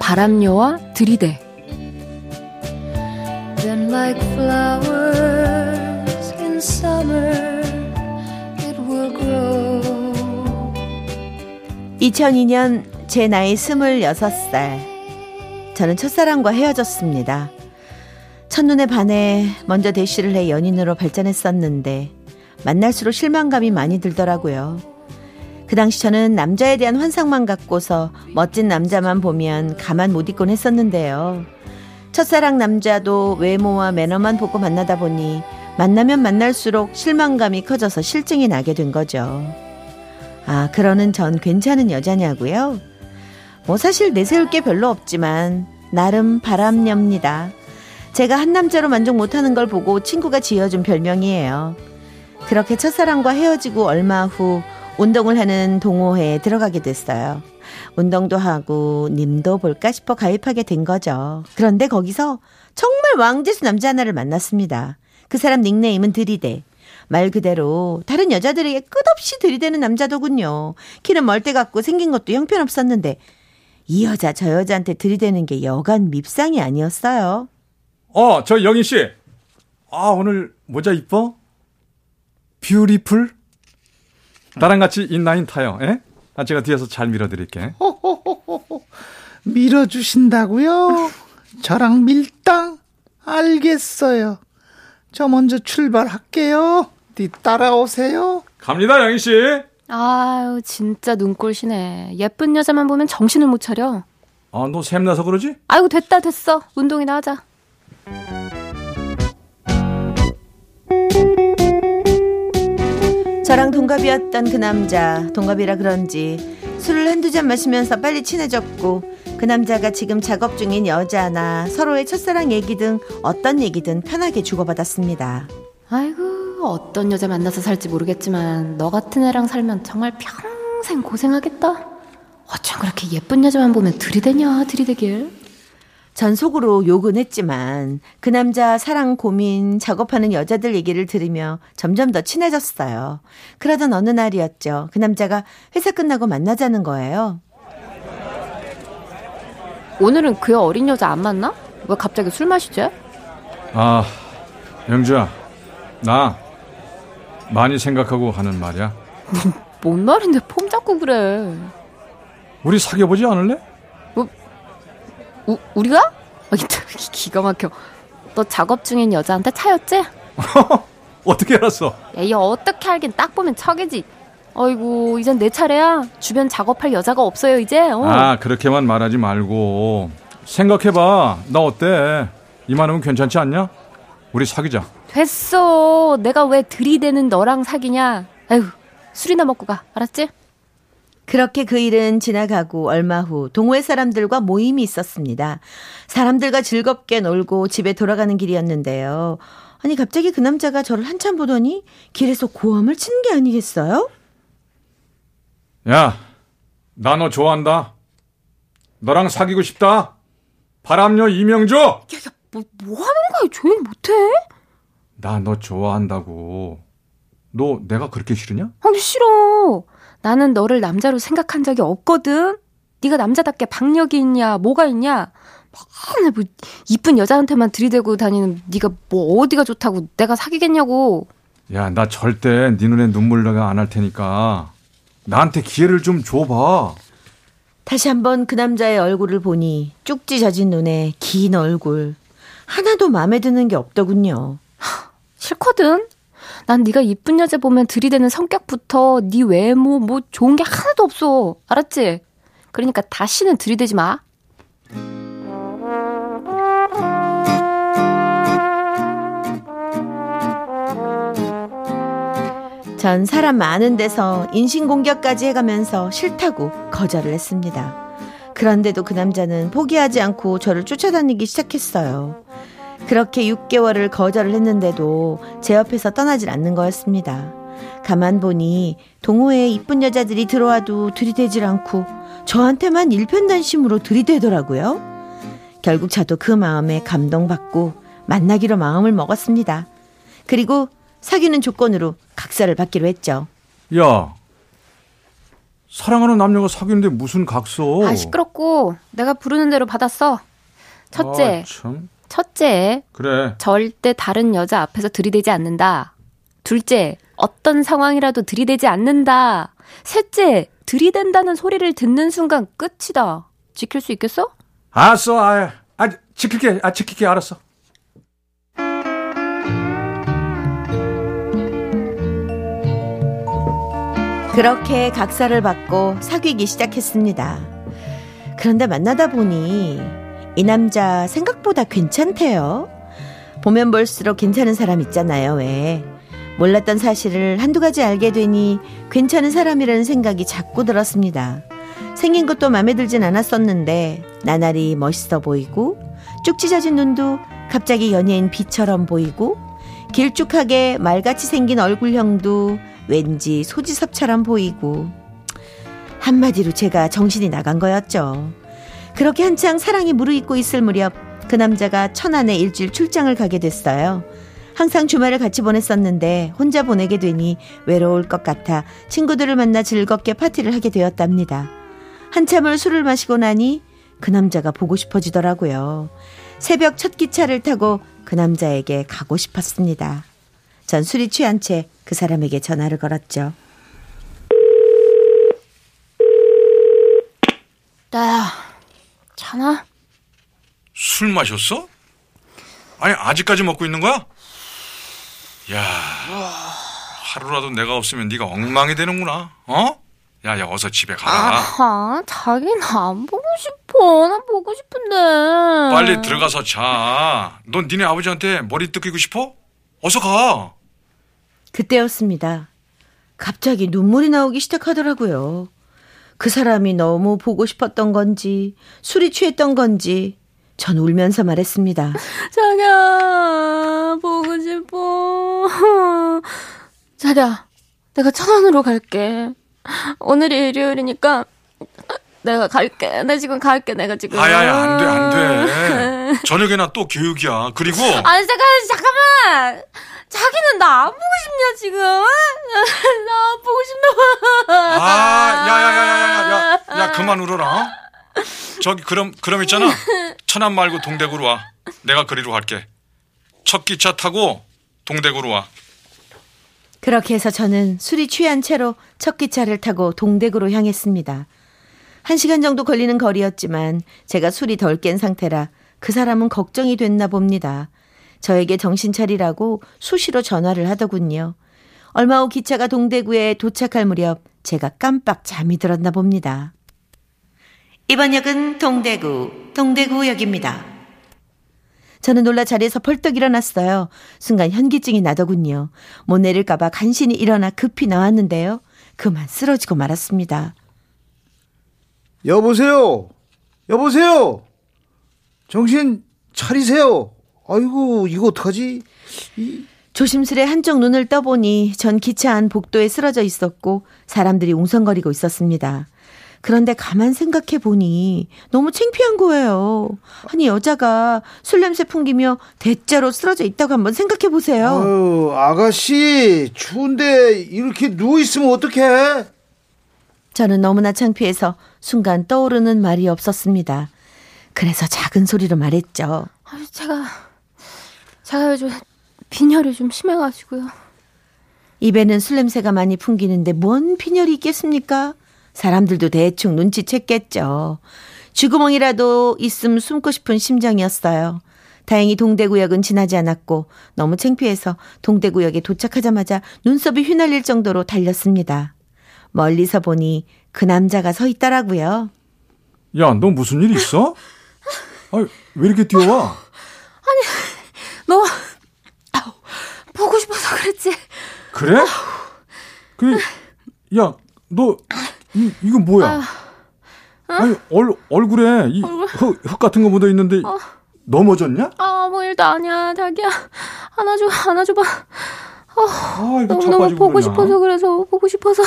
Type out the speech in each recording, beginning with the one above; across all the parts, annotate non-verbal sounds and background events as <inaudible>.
바람녀와 들이대 Then like flowers in summer it will grow 2002년 제 나이 26살 저는 첫사랑과 헤어졌습니다. 첫눈에 반해 먼저 대시를 해 연인으로 발전했었는데 만날수록 실망감이 많이 들더라고요. 그 당시 저는 남자에 대한 환상만 갖고서 멋진 남자만 보면 가만 못 있곤 했었는데요. 첫사랑 남자도 외모와 매너만 보고 만나다 보니 만나면 만날수록 실망감이 커져서 실증이 나게 된 거죠. 아, 그러는 전 괜찮은 여자냐고요? 뭐 사실 내세울 게 별로 없지만 나름 바람녀입니다. 제가 한 남자로 만족 못하는 걸 보고 친구가 지어준 별명이에요. 그렇게 첫사랑과 헤어지고 얼마 후 운동을 하는 동호회에 들어가게 됐어요. 운동도 하고 님도 볼까 싶어 가입하게 된 거죠. 그런데 거기서 정말 왕재수 남자 하나를 만났습니다. 그 사람 닉네임은 들이대. 말 그대로 다른 여자들에게 끝없이 들이대는 남자더군요. 키는 멀대 같고 생긴 것도 형편없었는데 이 여자 저 여자한테 들이대는 게 여간 밉상이 아니었어요. 어, 저 영희 씨. 아, 오늘 모자 이뻐? 뷰티풀? 나랑 같이 인라인 타요. 예? 아, 제가 뒤에서 잘 밀어드릴게. <laughs> 밀어주신다고요? 저랑 밀당? 알겠어요. 저 먼저 출발할게요. 뒤 따라오세요. 갑니다, 영희 씨. 아유, 진짜 눈꼴시네. 예쁜 여자만 보면 정신을 못 차려. 아, 너 샘나서 그러지? 아이고, 됐다, 됐어. 운동이나 하자. 저랑 동갑이었던 그 남자, 동갑이라 그런지 술을 한두 잔 마시면서 빨리 친해졌고 그 남자가 지금 작업 중인 여자나 서로의 첫사랑 얘기 등 어떤 얘기든 편하게 주고받았습니다. 아이고, 어떤 여자 만나서 살지 모르겠지만 너 같은 애랑 살면 정말 평생 고생하겠다. 어쩜 그렇게 예쁜 여자만 보면 들이대냐, 들이대길. 전 속으로 욕은 했지만 그 남자 사랑 고민 작업하는 여자들 얘기를 들으며 점점 더 친해졌어요. 그러던 어느 날이었죠. 그 남자가 회사 끝나고 만나자는 거예요. 오늘은 그 어린 여자 안 만나? 왜 갑자기 술 마시지? 아, 영주야. 나 많이 생각하고 하는 말이야. 뭔 말인데 폼 잡고 그래. 우리 사귀어보지 않을래? 우, 우리가? 아, <laughs> 기가 막혀. 너 작업 중인 여자한테 차였지? <laughs> 어떻게 알았어? 야, 이 어떻게 알긴 딱 보면 척이지. 아이고, 이젠 내 차례야. 주변 작업할 여자가 없어요, 이제. 어. 아, 그렇게만 말하지 말고. 생각해봐. 나 어때? 이만하면 괜찮지 않냐? 우리 사귀자. 됐어. 내가 왜 들이대는 너랑 사귀냐. 아휴, 술이나 먹고 가. 알았지? 그렇게 그 일은 지나가고 얼마 후 동호회 사람들과 모임이 있었습니다. 사람들과 즐겁게 놀고 집에 돌아가는 길이었는데요. 아니 갑자기 그 남자가 저를 한참 보더니 길에서 고함을 치는 게 아니겠어요? 야, 나 너 좋아한다. 너랑 사귀고 싶다. 바람녀 이명주. 야, 야, 뭐, 뭐 하는 거야? 조용히 못해? 나 너 좋아한다고. 너 내가 그렇게 싫으냐? 아니 싫어. 나는 너를 남자로 생각한 적이 없거든. 네가 남자답게 박력이 있냐, 뭐가 있냐. 맨날 뭐 이쁜 여자한테만 들이대고 다니는 네가 뭐 어디가 좋다고 내가 사귀겠냐고. 야, 나 절대 네 눈에 눈물 나가 안 할 테니까 나한테 기회를 좀 줘봐. 다시 한번 그 남자의 얼굴을 보니 쭉지 젖은 눈에 긴 얼굴 하나도 마음에 드는 게 없더군요. 싫거든. 난 네가 이쁜 여자 보면 들이대는 성격부터 네 외모 뭐 좋은 게 하나도 없어. 알았지? 그러니까 다시는 들이대지 마. 전 사람 많은 데서 인신공격까지 해가면서 싫다고 거절을 했습니다. 그런데도 그 남자는 포기하지 않고 저를 쫓아다니기 시작했어요. 그렇게 6개월을 거절을 했는데도 제 옆에서 떠나질 않는 거였습니다. 가만 보니 동호회에 이쁜 여자들이 들어와도 들이대질 않고 저한테만 일편단심으로 들이대더라고요. 결국 저도 그 마음에 감동받고 만나기로 마음을 먹었습니다. 그리고 사귀는 조건으로 각서를 받기로 했죠. 야, 사랑하는 남녀가 사귀는데 무슨 각서? 아 시끄럽고 내가 부르는 대로 받았어. 첫째, 아, 참. 첫째, 그래. 절대 다른 여자 앞에서 들이대지 않는다. 둘째, 어떤 상황이라도 들이대지 않는다. 셋째, 들이댄다는 소리를 듣는 순간 끝이다. 지킬 수 있겠어? 알았어. 아, 아 지킬게. 아, 지킬게. 알았어. 그렇게 각서를 받고 사귀기 시작했습니다. 그런데 만나다 보니 이 남자 생각보다 괜찮대요. 보면 볼수록 괜찮은 사람 있잖아요, 왜. 몰랐던 사실을 한두 가지 알게 되니 괜찮은 사람이라는 생각이 자꾸 들었습니다. 생긴 것도 마음에 들진 않았었는데 나날이 멋있어 보이고 쭉 찢어진 눈도 갑자기 연예인 비처럼 보이고 길쭉하게 말같이 생긴 얼굴형도 왠지 소지섭처럼 보이고 한마디로 제가 정신이 나간 거였죠. 그렇게 한창 사랑이 무르익고 있을 무렵 그 남자가 천안에 일주일 출장을 가게 됐어요. 항상 주말을 같이 보냈었는데 혼자 보내게 되니 외로울 것 같아 친구들을 만나 즐겁게 파티를 하게 되었답니다. 한참을 술을 마시고 나니 그 남자가 보고 싶어지더라고요. 새벽 첫 기차를 타고 그 남자에게 가고 싶었습니다. 전 술이 취한 채 그 사람에게 전화를 걸었죠. 나야, 자나? 술 마셨어? 아니 아직까지 먹고 있는 거야? 야 하루라도 내가 없으면 네가 엉망이 되는구나. 어? 야야 어서 집에 가라. 아하, 자기는 안 보고 싶어. 난 보고 싶은데. 빨리 들어가서 자. 넌 니네 아버지한테 머리 뜯기고 싶어? 어서 가. 그때였습니다. 갑자기 눈물이 나오기 시작하더라고요. 그 사람이 너무 보고 싶었던 건지, 술이 취했던 건지, 전 울면서 말했습니다. <laughs> 자기야, 보고 싶어. 자기야, 내가 천안으로 갈게. 오늘이 일요일이니까 내가 갈게. 나 지금 갈게. 내가 지금. 아야야 안돼 안 돼. 저녁에나 또 교육이야. 그리고 아니 잠깐 잠깐만. 자기는 나 안 보고 싶냐 지금? 나 안 보고 싶나 봐. 아 야야야야야 야 야 그만 울어라. 어? 저기 그럼 그럼 있잖아. 천안 말고 동대구로 와. 내가 그리로 갈게. 첫 기차 타고 동대구로 와. 그렇게 해서 저는 술이 취한 채로 첫 기차를 타고 동대구로 향했습니다. 한 시간 정도 걸리는 거리였지만 제가 술이 덜 깬 상태라 그 사람은 걱정이 됐나 봅니다. 저에게 정신 차리라고 수시로 전화를 하더군요. 얼마 후 기차가 동대구에 도착할 무렵 제가 깜빡 잠이 들었나 봅니다. 이번 역은 동대구, 동대구역입니다. 저는 놀라 자리에서 벌떡 일어났어요. 순간 현기증이 나더군요. 못 내릴까봐 간신히 일어나 급히 나왔는데요. 그만 쓰러지고 말았습니다. 여보세요? 여보세요? 정신 차리세요. 아이고, 이거 어떡하지? 이, 조심스레 한쪽 눈을 떠보니 전 기차 안 복도에 쓰러져 있었고 사람들이 웅성거리고 있었습니다. 그런데 가만 생각해 보니 너무 창피한 거예요. 아니 여자가 술 냄새 풍기며 대자로 쓰러져 있다고 한번 생각해 보세요. 아유, 아가씨, 추운데 이렇게 누워 있으면 어떡해? 저는 너무나 창피해서 순간 떠오르는 말이 없었습니다. 그래서 작은 소리로 말했죠. 아유, 제가 제가 요즘 빈혈이 좀 심해가지고요. 입에는 술 냄새가 많이 풍기는데 뭔 빈혈이 있겠습니까? 사람들도 대충 눈치챘겠죠. 쥐구멍이라도 있음 숨고 싶은 심정이었어요. 다행히 동대구역은 지나지 않았고 너무 창피해서 동대구역에 도착하자마자 눈썹이 휘날릴 정도로 달렸습니다. 멀리서 보니 그 남자가 서 있더라고요. 야, 너 무슨 일 있어? 아니, 왜 이렇게 뛰어와? 너 아우, 보고 싶어서 그랬지. 그래? 그, 야, 너, 이, 이거 뭐야? 야, 아니 얼 얼굴에 이흙흙 같은 거 묻어 있는데 어. 넘어졌냐? 아무 일도 아니야 자기야 안아줘 안아줘봐 아 이거 너무너무 보고 그러냐? 싶어서 그래서 보고 싶어서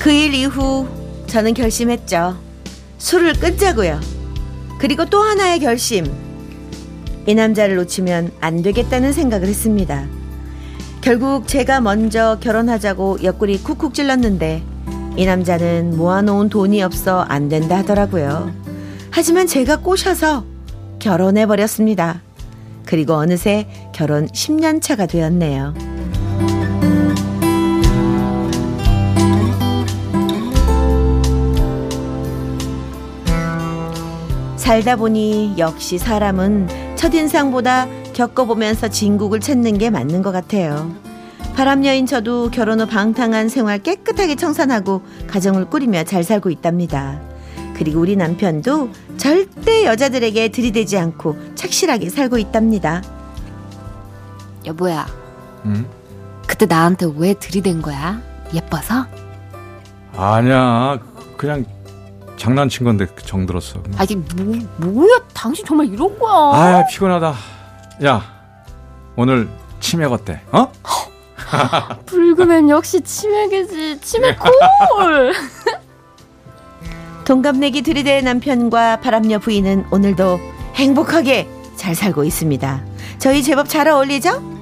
그 일 이후 저는 결심했죠. 술을 끊자고요. 그리고 또 하나의 결심. 이 남자를 놓치면 안 되겠다는 생각을 했습니다. 결국 제가 먼저 결혼하자고 옆구리 쿡쿡 찔렀는데 이 남자는 모아놓은 돈이 없어 안 된다 하더라고요. 하지만 제가 꼬셔서 결혼해 버렸습니다. 그리고 어느새 결혼 10년 차가 되었네요. 살다 보니 역시 사람은 첫인상보다 겪어보면서 진국을 찾는 게 맞는 것 같아요. 바람여인 저도 결혼 후 방탕한 생활 깨끗하게 청산하고 가정을 꾸리며 잘 살고 있답니다. 그리고 우리 남편도 절대 여자들에게 들이대지 않고 착실하게 살고 있답니다. 여보야 응? 그때 나한테 왜 들이댄 거야 예뻐서 아니야 그냥 장난친 건데 정들었어. 아 이게 뭐, 뭐야 당신 정말 이런 거야 아 피곤하다. 야 오늘 치맥 어때? 어? <laughs> 불금엔 역시 치맥이지 치맥 콜 <laughs> 동갑내기 들이댈 남편과 바람녀 부인은 오늘도 행복하게 잘 살고 있습니다. 저희 제법 잘 어울리죠?